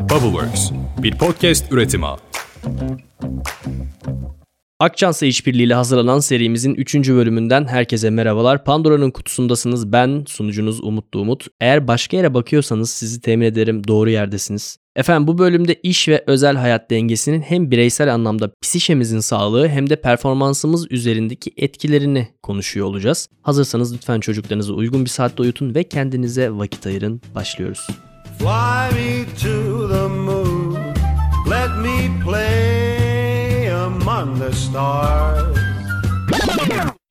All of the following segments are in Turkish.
Bubbleworks, bir podcast üretimi. Akçansa işbirliğiyle hazırlanan serimizin 3. bölümünden herkese merhabalar. Pandora'nın kutusundasınız. Ben sunucunuz Umutlu Umut. Eğer başka yere bakıyorsanız sizi temin ederim doğru yerdesiniz. Efendim bu bölümde iş ve özel hayat dengesinin hem bireysel anlamda psişemizin sağlığı hem de performansımız üzerindeki etkilerini konuşuyor olacağız. Hazırsanız lütfen çocuklarınızı uygun bir saatte uyutun ve kendinize vakit ayırın. Başlıyoruz. Fly me to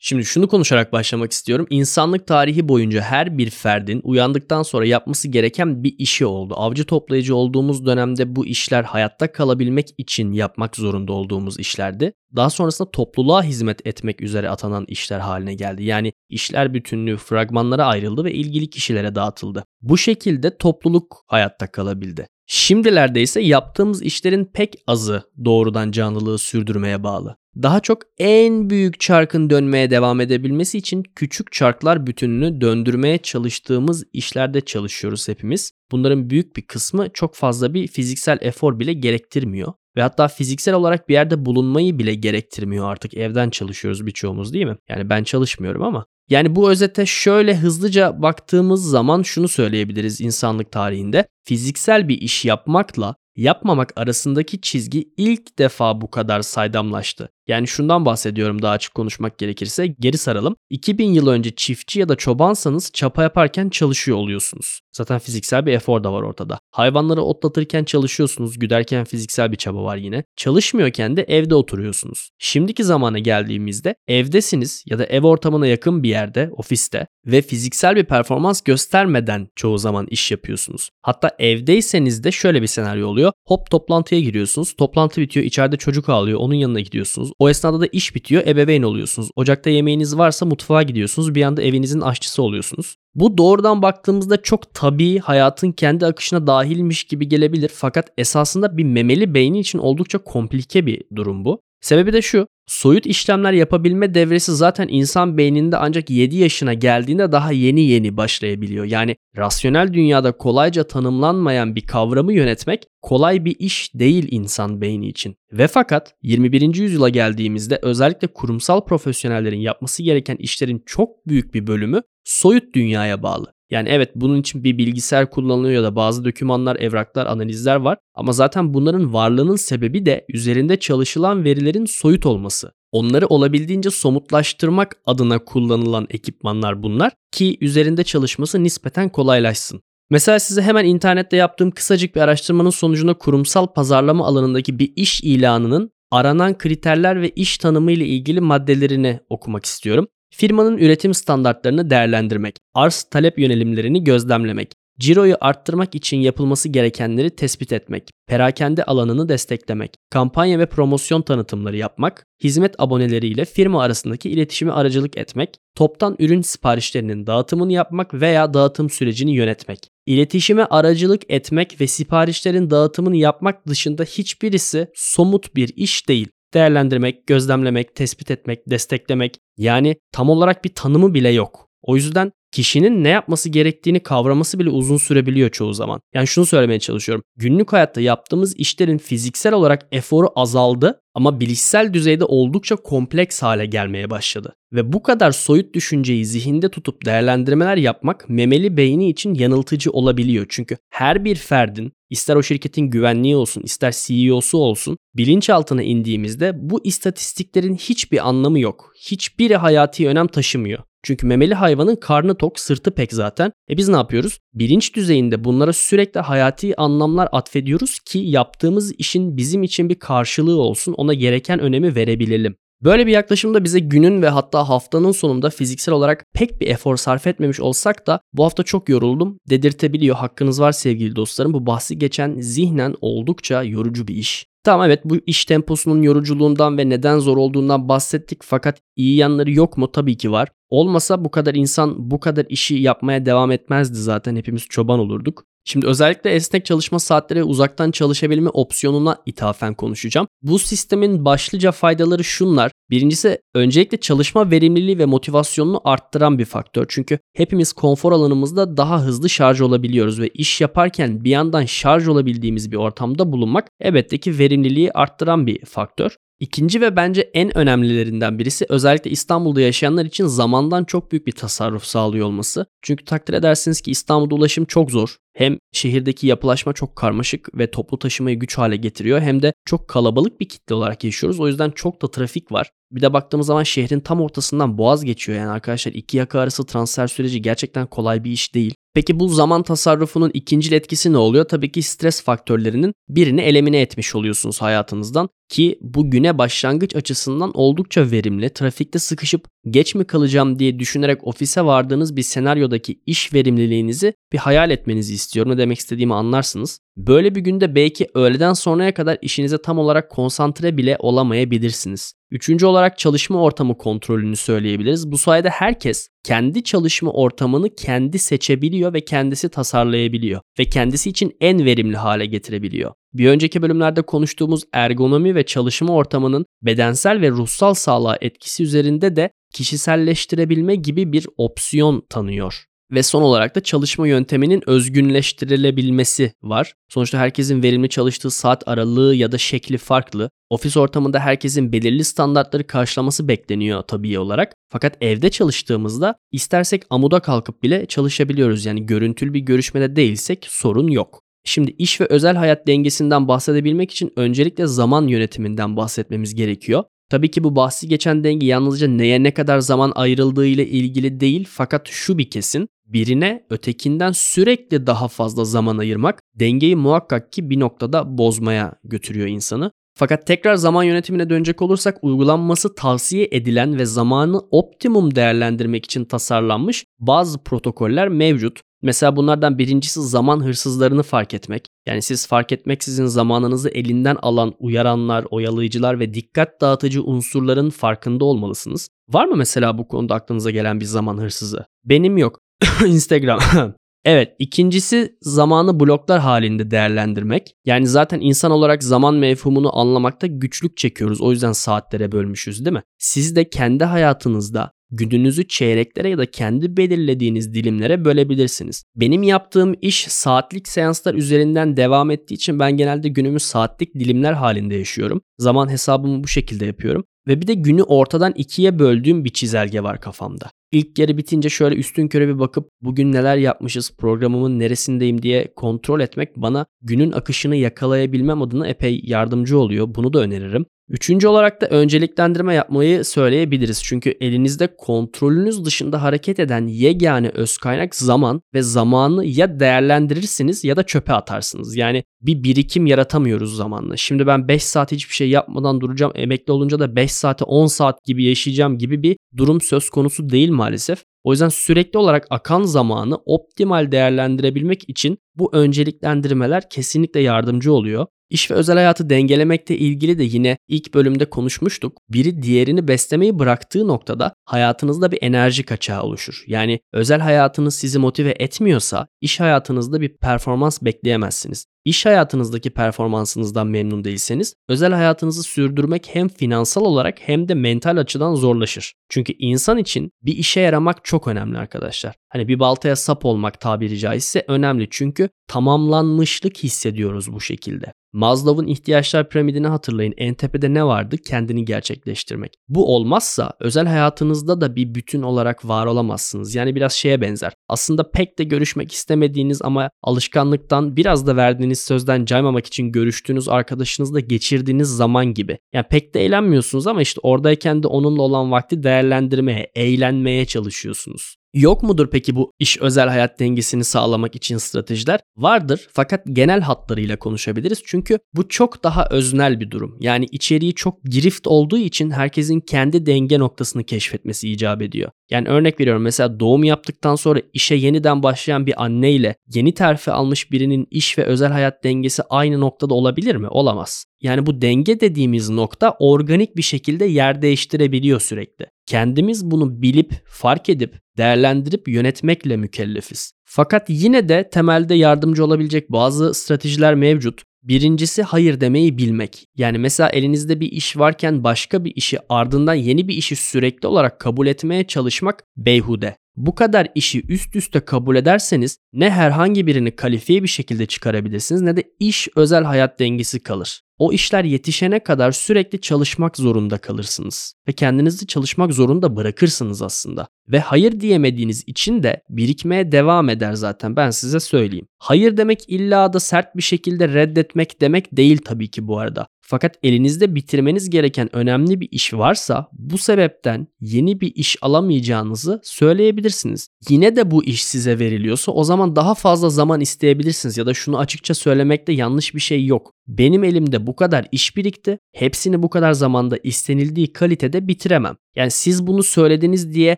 Şimdi şunu konuşarak başlamak istiyorum. İnsanlık tarihi boyunca her bir ferdin uyandıktan sonra yapması gereken bir işi oldu. Avcı toplayıcı olduğumuz dönemde bu işler hayatta kalabilmek için yapmak zorunda olduğumuz işlerdi. Daha sonrasında topluluğa hizmet etmek üzere atanan işler haline geldi. Yani işler bütünlüğü fragmanlara ayrıldı ve ilgili kişilere dağıtıldı. Bu şekilde topluluk hayatta kalabildi. Şimdilerde ise yaptığımız işlerin pek azı doğrudan canlılığı sürdürmeye bağlı. Daha çok en büyük çarkın dönmeye devam edebilmesi için küçük çarklar bütününü döndürmeye çalıştığımız işlerde çalışıyoruz hepimiz. Bunların büyük bir kısmı çok fazla bir fiziksel efor bile gerektirmiyor. Ve hatta fiziksel olarak bir yerde bulunmayı bile gerektirmiyor artık evden çalışıyoruz birçoğumuz değil mi? Yani ben çalışmıyorum ama. Yani bu özete şöyle hızlıca baktığımız zaman şunu söyleyebiliriz insanlık tarihinde. Fiziksel bir iş yapmakla yapmamak arasındaki çizgi ilk defa bu kadar saydamlaştı. Yani şundan bahsediyorum daha açık konuşmak gerekirse geri saralım. 2000 yıl önce çiftçi ya da çobansanız çapa yaparken çalışıyor oluyorsunuz. Zaten fiziksel bir efor da var ortada. Hayvanları otlatırken çalışıyorsunuz, güderken fiziksel bir çaba var yine. Çalışmıyorken de evde oturuyorsunuz. Şimdiki zamana geldiğimizde evdesiniz ya da ev ortamına yakın bir yerde, ofiste ve fiziksel bir performans göstermeden çoğu zaman iş yapıyorsunuz. Hatta evdeyseniz de şöyle bir senaryo oluyor. Hop toplantıya giriyorsunuz. Toplantı bitiyor, içeride çocuk ağlıyor, onun yanına gidiyorsunuz. O esnada da iş bitiyor, ebeveyn oluyorsunuz. Ocakta yemeğiniz varsa mutfağa gidiyorsunuz. Bir anda evinizin aşçısı oluyorsunuz. Bu doğrudan baktığımızda çok tabii hayatın kendi akışına dahilmiş gibi gelebilir fakat esasında bir memeli beyni için oldukça komplike bir durum bu. Sebebi de şu. Soyut işlemler yapabilme devresi zaten insan beyninde ancak 7 yaşına geldiğinde daha yeni yeni başlayabiliyor. Yani rasyonel dünyada kolayca tanımlanmayan bir kavramı yönetmek kolay bir iş değil insan beyni için. Ve fakat 21. yüzyıla geldiğimizde özellikle kurumsal profesyonellerin yapması gereken işlerin çok büyük bir bölümü soyut dünyaya bağlı. Yani evet bunun için bir bilgisayar kullanılıyor ya da bazı dokümanlar, evraklar, analizler var ama zaten bunların varlığının sebebi de üzerinde çalışılan verilerin soyut olması. Onları olabildiğince somutlaştırmak adına kullanılan ekipmanlar bunlar ki üzerinde çalışması nispeten kolaylaşsın. Mesela size hemen internette yaptığım kısacık bir araştırmanın sonucunda kurumsal pazarlama alanındaki bir iş ilanının aranan kriterler ve iş tanımı ile ilgili maddelerini okumak istiyorum. Firmanın üretim standartlarını değerlendirmek, arz talep yönelimlerini gözlemlemek, ciroyu arttırmak için yapılması gerekenleri tespit etmek, perakende alanını desteklemek, kampanya ve promosyon tanıtımları yapmak, hizmet aboneleriyle firma arasındaki iletişimi aracılık etmek, toptan ürün siparişlerinin dağıtımını yapmak veya dağıtım sürecini yönetmek. İletişime aracılık etmek ve siparişlerin dağıtımını yapmak dışında hiçbirisi somut bir iş değil değerlendirmek, gözlemlemek, tespit etmek, desteklemek yani tam olarak bir tanımı bile yok. O yüzden kişinin ne yapması gerektiğini kavraması bile uzun sürebiliyor çoğu zaman. Yani şunu söylemeye çalışıyorum. Günlük hayatta yaptığımız işlerin fiziksel olarak eforu azaldı ama bilişsel düzeyde oldukça kompleks hale gelmeye başladı. Ve bu kadar soyut düşünceyi zihinde tutup değerlendirmeler yapmak memeli beyni için yanıltıcı olabiliyor. Çünkü her bir ferdin ister o şirketin güvenliği olsun ister CEO'su olsun bilinçaltına indiğimizde bu istatistiklerin hiçbir anlamı yok. Hiçbiri hayati önem taşımıyor. Çünkü memeli hayvanın karnı tok, sırtı pek zaten. E biz ne yapıyoruz? Bilinç düzeyinde bunlara sürekli hayati anlamlar atfediyoruz ki yaptığımız işin bizim için bir karşılığı olsun, ona gereken önemi verebilelim. Böyle bir yaklaşımda bize günün ve hatta haftanın sonunda fiziksel olarak pek bir efor sarf etmemiş olsak da bu hafta çok yoruldum dedirtebiliyor. Hakkınız var sevgili dostlarım. Bu bahsi geçen zihnen oldukça yorucu bir iş. Tamam evet bu iş temposunun yoruculuğundan ve neden zor olduğundan bahsettik fakat iyi yanları yok mu? Tabii ki var. Olmasa bu kadar insan bu kadar işi yapmaya devam etmezdi zaten hepimiz çoban olurduk. Şimdi özellikle esnek çalışma saatleri uzaktan çalışabilme opsiyonuna ithafen konuşacağım. Bu sistemin başlıca faydaları şunlar. Birincisi öncelikle çalışma verimliliği ve motivasyonunu arttıran bir faktör. Çünkü hepimiz konfor alanımızda daha hızlı şarj olabiliyoruz ve iş yaparken bir yandan şarj olabildiğimiz bir ortamda bulunmak elbette ki verimliliği arttıran bir faktör. İkinci ve bence en önemlilerinden birisi özellikle İstanbul'da yaşayanlar için zamandan çok büyük bir tasarruf sağlıyor olması. Çünkü takdir edersiniz ki İstanbul'da ulaşım çok zor. Hem şehirdeki yapılaşma çok karmaşık ve toplu taşımayı güç hale getiriyor hem de çok kalabalık bir kitle olarak yaşıyoruz. O yüzden çok da trafik var. Bir de baktığımız zaman şehrin tam ortasından boğaz geçiyor. Yani arkadaşlar iki yaka arası transfer süreci gerçekten kolay bir iş değil. Peki bu zaman tasarrufunun ikinci etkisi ne oluyor? Tabii ki stres faktörlerinin birini elimine etmiş oluyorsunuz hayatınızdan ki bu güne başlangıç açısından oldukça verimli. Trafikte sıkışıp geç mi kalacağım diye düşünerek ofise vardığınız bir senaryodaki iş verimliliğinizi bir hayal etmenizi istiyorum. Ne demek istediğimi anlarsınız. Böyle bir günde belki öğleden sonraya kadar işinize tam olarak konsantre bile olamayabilirsiniz. Üçüncü olarak çalışma ortamı kontrolünü söyleyebiliriz. Bu sayede herkes kendi çalışma ortamını kendi seçebiliyor ve kendisi tasarlayabiliyor ve kendisi için en verimli hale getirebiliyor. Bir önceki bölümlerde konuştuğumuz ergonomi ve çalışma ortamının bedensel ve ruhsal sağlığa etkisi üzerinde de kişiselleştirebilme gibi bir opsiyon tanıyor. Ve son olarak da çalışma yönteminin özgünleştirilebilmesi var. Sonuçta herkesin verimli çalıştığı saat aralığı ya da şekli farklı. Ofis ortamında herkesin belirli standartları karşılaması bekleniyor tabii olarak. Fakat evde çalıştığımızda istersek amuda kalkıp bile çalışabiliyoruz. Yani görüntülü bir görüşmede değilsek sorun yok. Şimdi iş ve özel hayat dengesinden bahsedebilmek için öncelikle zaman yönetiminden bahsetmemiz gerekiyor. Tabii ki bu bahsi geçen denge yalnızca neye ne kadar zaman ayrıldığı ile ilgili değil fakat şu bir kesin birine ötekinden sürekli daha fazla zaman ayırmak dengeyi muhakkak ki bir noktada bozmaya götürüyor insanı. Fakat tekrar zaman yönetimine dönecek olursak uygulanması tavsiye edilen ve zamanı optimum değerlendirmek için tasarlanmış bazı protokoller mevcut. Mesela bunlardan birincisi zaman hırsızlarını fark etmek. Yani siz fark etmeksizin zamanınızı elinden alan uyaranlar, oyalayıcılar ve dikkat dağıtıcı unsurların farkında olmalısınız. Var mı mesela bu konuda aklınıza gelen bir zaman hırsızı? Benim yok. Instagram. Evet, ikincisi zamanı bloklar halinde değerlendirmek. Yani zaten insan olarak zaman mefhumunu anlamakta güçlük çekiyoruz. O yüzden saatlere bölmüşüz değil mi? Siz de kendi hayatınızda gününüzü çeyreklere ya da kendi belirlediğiniz dilimlere bölebilirsiniz. Benim yaptığım iş saatlik seanslar üzerinden devam ettiği için ben genelde günümü saatlik dilimler halinde yaşıyorum. Zaman hesabımı bu şekilde yapıyorum. Ve bir de günü ortadan ikiye böldüğüm bir çizelge var kafamda. İlk yarı bitince şöyle üstün köre bir bakıp bugün neler yapmışız, programımın neresindeyim diye kontrol etmek bana günün akışını yakalayabilmem adına epey yardımcı oluyor. Bunu da öneririm. Üçüncü olarak da önceliklendirme yapmayı söyleyebiliriz. Çünkü elinizde kontrolünüz dışında hareket eden yegane öz kaynak zaman ve zamanı ya değerlendirirsiniz ya da çöpe atarsınız. Yani bir birikim yaratamıyoruz zamanla. Şimdi ben 5 saat hiçbir şey yapmadan duracağım. Emekli olunca da 5 saate 10 saat gibi yaşayacağım gibi bir durum söz konusu değil maalesef. O yüzden sürekli olarak akan zamanı optimal değerlendirebilmek için bu önceliklendirmeler kesinlikle yardımcı oluyor. İş ve özel hayatı dengelemekte ilgili de yine ilk bölümde konuşmuştuk. Biri diğerini beslemeyi bıraktığı noktada hayatınızda bir enerji kaçağı oluşur. Yani özel hayatınız sizi motive etmiyorsa iş hayatınızda bir performans bekleyemezsiniz. İş hayatınızdaki performansınızdan memnun değilseniz özel hayatınızı sürdürmek hem finansal olarak hem de mental açıdan zorlaşır. Çünkü insan için bir işe yaramak çok önemli arkadaşlar. Hani bir baltaya sap olmak tabiri caizse önemli çünkü tamamlanmışlık hissediyoruz bu şekilde. Maslow'un ihtiyaçlar piramidini hatırlayın. En tepede ne vardı? Kendini gerçekleştirmek. Bu olmazsa özel hayatınızda da bir bütün olarak var olamazsınız. Yani biraz şeye benzer. Aslında pek de görüşmek istemediğiniz ama alışkanlıktan biraz da verdiğiniz sözden caymamak için görüştüğünüz arkadaşınızla geçirdiğiniz zaman gibi. Yani pek de eğlenmiyorsunuz ama işte oradayken de onunla olan vakti değerlendirmeye, eğlenmeye çalışıyorsunuz. Yok mudur peki bu iş özel hayat dengesini sağlamak için stratejiler? Vardır fakat genel hatlarıyla konuşabiliriz. Çünkü bu çok daha öznel bir durum. Yani içeriği çok girift olduğu için herkesin kendi denge noktasını keşfetmesi icap ediyor. Yani örnek veriyorum mesela doğum yaptıktan sonra işe yeniden başlayan bir anne ile yeni terfi almış birinin iş ve özel hayat dengesi aynı noktada olabilir mi? Olamaz. Yani bu denge dediğimiz nokta organik bir şekilde yer değiştirebiliyor sürekli. Kendimiz bunu bilip, fark edip, değerlendirip yönetmekle mükellefiz. Fakat yine de temelde yardımcı olabilecek bazı stratejiler mevcut. Birincisi hayır demeyi bilmek. Yani mesela elinizde bir iş varken başka bir işi ardından yeni bir işi sürekli olarak kabul etmeye çalışmak beyhude. Bu kadar işi üst üste kabul ederseniz ne herhangi birini kalifiye bir şekilde çıkarabilirsiniz ne de iş özel hayat dengesi kalır. O işler yetişene kadar sürekli çalışmak zorunda kalırsınız ve kendinizi çalışmak zorunda bırakırsınız aslında. Ve hayır diyemediğiniz için de birikmeye devam eder zaten ben size söyleyeyim. Hayır demek illa da sert bir şekilde reddetmek demek değil tabii ki bu arada. Fakat elinizde bitirmeniz gereken önemli bir iş varsa bu sebepten yeni bir iş alamayacağınızı söyleyebilirsiniz. Yine de bu iş size veriliyorsa o zaman daha fazla zaman isteyebilirsiniz ya da şunu açıkça söylemekte yanlış bir şey yok. Benim elimde bu kadar iş birikti. Hepsini bu kadar zamanda istenildiği kalitede bitiremem. Yani siz bunu söylediniz diye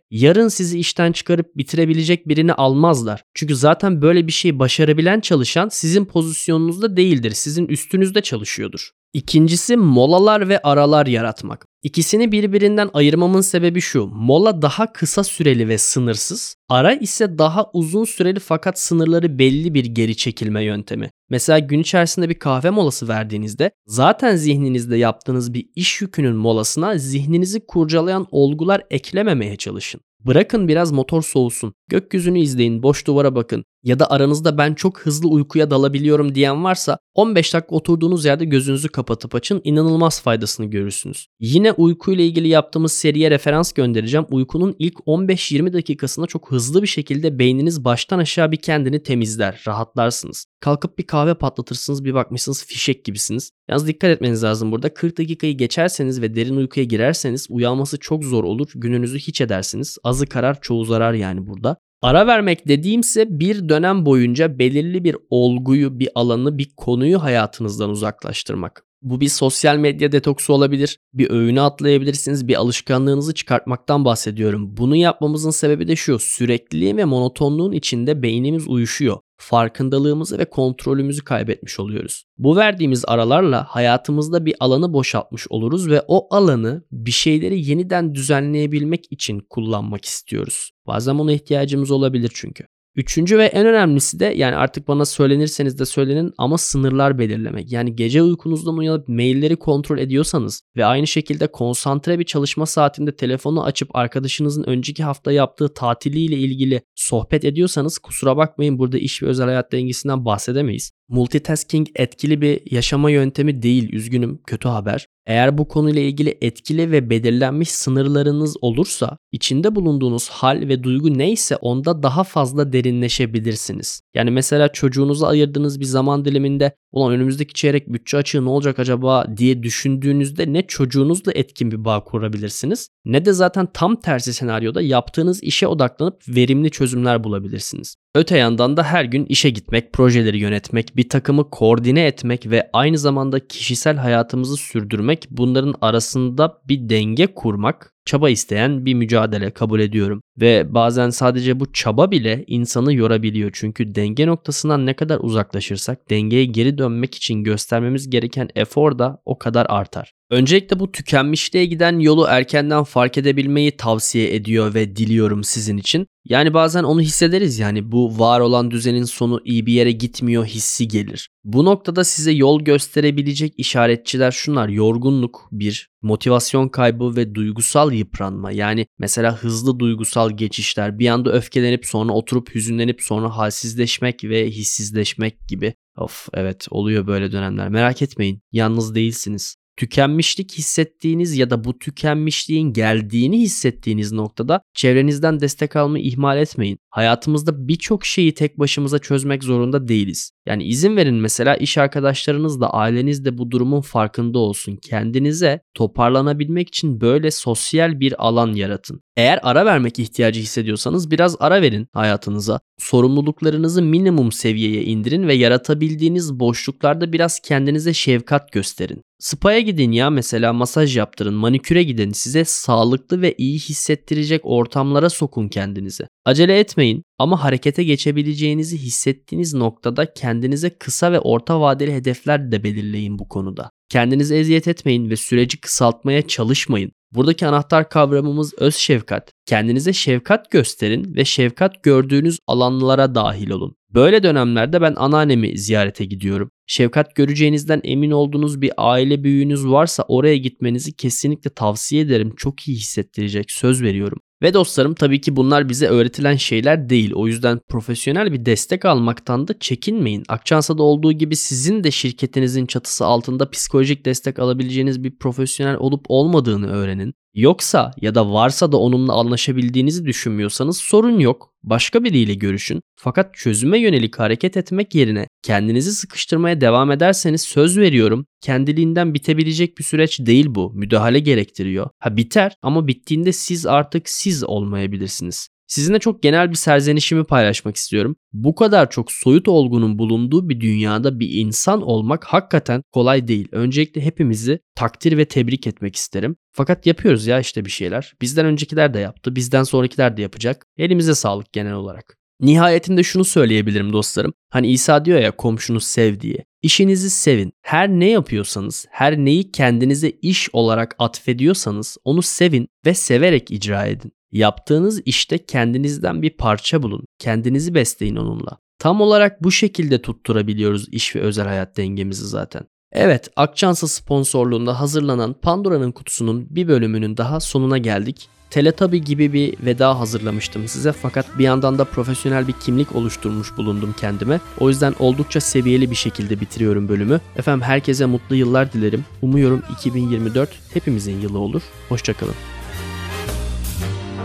yarın sizi işten çıkarıp bitirebilecek birini almazlar. Çünkü zaten böyle bir şeyi başarabilen çalışan sizin pozisyonunuzda değildir. Sizin üstünüzde çalışıyordur. İkincisi molalar ve aralar yaratmak. İkisini birbirinden ayırmamın sebebi şu. Mola daha kısa süreli ve sınırsız. Ara ise daha uzun süreli fakat sınırları belli bir geri çekilme yöntemi. Mesela gün içerisinde bir kahve molası verdiğinizde zaten zihninizde yaptığınız bir iş yükünün molasına zihninizi kurcalayan olgular eklememeye çalışın. Bırakın biraz motor soğusun. Gökyüzünü izleyin, boş duvara bakın. Ya da aranızda ben çok hızlı uykuya dalabiliyorum diyen varsa 15 dakika oturduğunuz yerde gözünüzü kapatıp açın inanılmaz faydasını görürsünüz. Yine uykuyla ilgili yaptığımız seriye referans göndereceğim. Uykunun ilk 15-20 dakikasında çok hızlı bir şekilde beyniniz baştan aşağı bir kendini temizler, rahatlarsınız. Kalkıp bir kahve patlatırsınız bir bakmışsınız fişek gibisiniz. Yalnız dikkat etmeniz lazım burada 40 dakikayı geçerseniz ve derin uykuya girerseniz uyanması çok zor olur. Gününüzü hiç edersiniz. Azı karar çoğu zarar yani burada. Ara vermek dediğimse bir dönem boyunca belirli bir olguyu, bir alanı, bir konuyu hayatınızdan uzaklaştırmak. Bu bir sosyal medya detoksu olabilir. Bir öğünü atlayabilirsiniz. Bir alışkanlığınızı çıkartmaktan bahsediyorum. Bunu yapmamızın sebebi de şu. Sürekliliğin ve monotonluğun içinde beynimiz uyuşuyor farkındalığımızı ve kontrolümüzü kaybetmiş oluyoruz. Bu verdiğimiz aralarla hayatımızda bir alanı boşaltmış oluruz ve o alanı bir şeyleri yeniden düzenleyebilmek için kullanmak istiyoruz. Bazen ona ihtiyacımız olabilir çünkü. Üçüncü ve en önemlisi de yani artık bana söylenirseniz de söylenin ama sınırlar belirlemek. Yani gece uykunuzdan uyanıp mailleri kontrol ediyorsanız ve aynı şekilde konsantre bir çalışma saatinde telefonu açıp arkadaşınızın önceki hafta yaptığı tatiliyle ilgili sohbet ediyorsanız kusura bakmayın burada iş ve özel hayat dengesinden bahsedemeyiz. Multitasking etkili bir yaşama yöntemi değil üzgünüm kötü haber. Eğer bu konuyla ilgili etkili ve belirlenmiş sınırlarınız olursa içinde bulunduğunuz hal ve duygu neyse onda daha fazla derinleşebilirsiniz. Yani mesela çocuğunuza ayırdığınız bir zaman diliminde ulan önümüzdeki çeyrek bütçe açığı ne olacak acaba diye düşündüğünüzde ne çocuğunuzla etkin bir bağ kurabilirsiniz ne de zaten tam tersi senaryoda yaptığınız işe odaklanıp verimli çözümler bulabilirsiniz. Öte yandan da her gün işe gitmek, projeleri yönetmek, bir takımı koordine etmek ve aynı zamanda kişisel hayatımızı sürdürmek bunların arasında bir denge kurmak çaba isteyen bir mücadele kabul ediyorum. Ve bazen sadece bu çaba bile insanı yorabiliyor. Çünkü denge noktasından ne kadar uzaklaşırsak dengeye geri dönmek için göstermemiz gereken efor da o kadar artar. Öncelikle bu tükenmişliğe giden yolu erkenden fark edebilmeyi tavsiye ediyor ve diliyorum sizin için. Yani bazen onu hissederiz yani bu var olan düzenin sonu iyi bir yere gitmiyor hissi gelir. Bu noktada size yol gösterebilecek işaretçiler şunlar. Yorgunluk bir, motivasyon kaybı ve duygusal yıpranma. Yani mesela hızlı duygusal geçişler, bir anda öfkelenip sonra oturup hüzünlenip sonra halsizleşmek ve hissizleşmek gibi. Of evet oluyor böyle dönemler. Merak etmeyin. Yalnız değilsiniz tükenmişlik hissettiğiniz ya da bu tükenmişliğin geldiğini hissettiğiniz noktada çevrenizden destek almayı ihmal etmeyin. Hayatımızda birçok şeyi tek başımıza çözmek zorunda değiliz. Yani izin verin mesela iş arkadaşlarınız da aileniz de bu durumun farkında olsun. Kendinize toparlanabilmek için böyle sosyal bir alan yaratın. Eğer ara vermek ihtiyacı hissediyorsanız biraz ara verin hayatınıza. Sorumluluklarınızı minimum seviyeye indirin ve yaratabildiğiniz boşluklarda biraz kendinize şefkat gösterin. Spa'ya gidin ya mesela masaj yaptırın, maniküre gidin. Size sağlıklı ve iyi hissettirecek ortamlara sokun kendinizi. Acele etmeyin ama harekete geçebileceğinizi hissettiğiniz noktada kendinize kısa ve orta vadeli hedefler de belirleyin bu konuda. Kendinize eziyet etmeyin ve süreci kısaltmaya çalışmayın. Buradaki anahtar kavramımız öz şefkat. Kendinize şefkat gösterin ve şefkat gördüğünüz alanlara dahil olun. Böyle dönemlerde ben anneannemi ziyarete gidiyorum. şefkat göreceğinizden emin olduğunuz bir aile büyüğünüz varsa oraya gitmenizi kesinlikle tavsiye ederim. Çok iyi hissettirecek söz veriyorum. Ve dostlarım tabii ki bunlar bize öğretilen şeyler değil. O yüzden profesyonel bir destek almaktan da çekinmeyin. Akçansa'da olduğu gibi sizin de şirketinizin çatısı altında psikolojik destek alabileceğiniz bir profesyonel olup olmadığını öğrenin. Yoksa ya da varsa da onunla anlaşabildiğinizi düşünmüyorsanız sorun yok. Başka biriyle görüşün. Fakat çözüme yönelik hareket etmek yerine kendinizi sıkıştırmaya devam ederseniz söz veriyorum kendiliğinden bitebilecek bir süreç değil bu. Müdahale gerektiriyor. Ha biter ama bittiğinde siz artık siz olmayabilirsiniz. Sizinle çok genel bir serzenişimi paylaşmak istiyorum. Bu kadar çok soyut olgunun bulunduğu bir dünyada bir insan olmak hakikaten kolay değil. Öncelikle hepimizi takdir ve tebrik etmek isterim. Fakat yapıyoruz ya işte bir şeyler. Bizden öncekiler de yaptı, bizden sonrakiler de yapacak. Elimize sağlık genel olarak. Nihayetinde şunu söyleyebilirim dostlarım. Hani İsa diyor ya komşunu sev diye. İşinizi sevin. Her ne yapıyorsanız, her neyi kendinize iş olarak atfediyorsanız onu sevin ve severek icra edin. Yaptığınız işte kendinizden bir parça bulun. Kendinizi besleyin onunla. Tam olarak bu şekilde tutturabiliyoruz iş ve özel hayat dengemizi zaten. Evet, Akçansa sponsorluğunda hazırlanan Pandora'nın kutusunun bir bölümünün daha sonuna geldik. Teletabi gibi bir veda hazırlamıştım size fakat bir yandan da profesyonel bir kimlik oluşturmuş bulundum kendime. O yüzden oldukça seviyeli bir şekilde bitiriyorum bölümü. Efendim herkese mutlu yıllar dilerim. Umuyorum 2024 hepimizin yılı olur. Hoşçakalın.